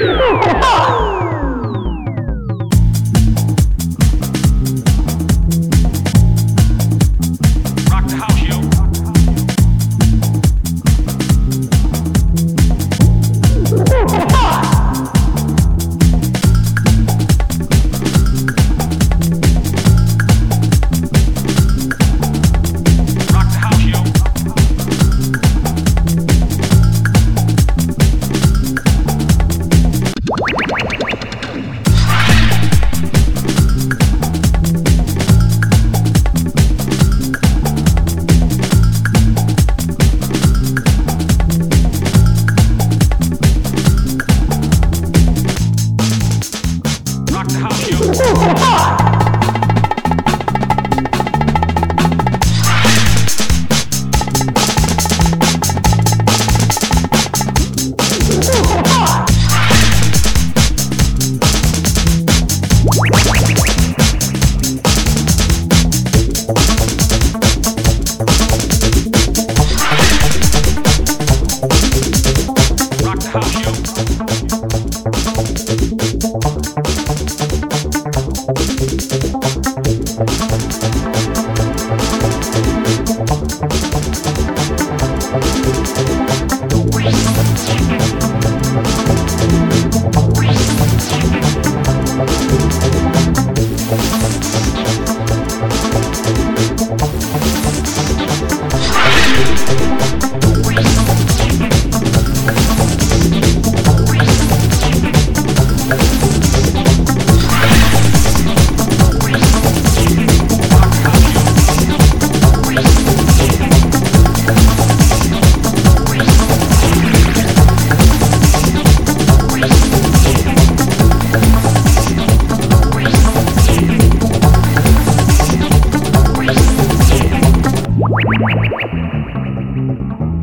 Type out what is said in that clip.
Ha ha ha! Thank okay. you. Thank thank you.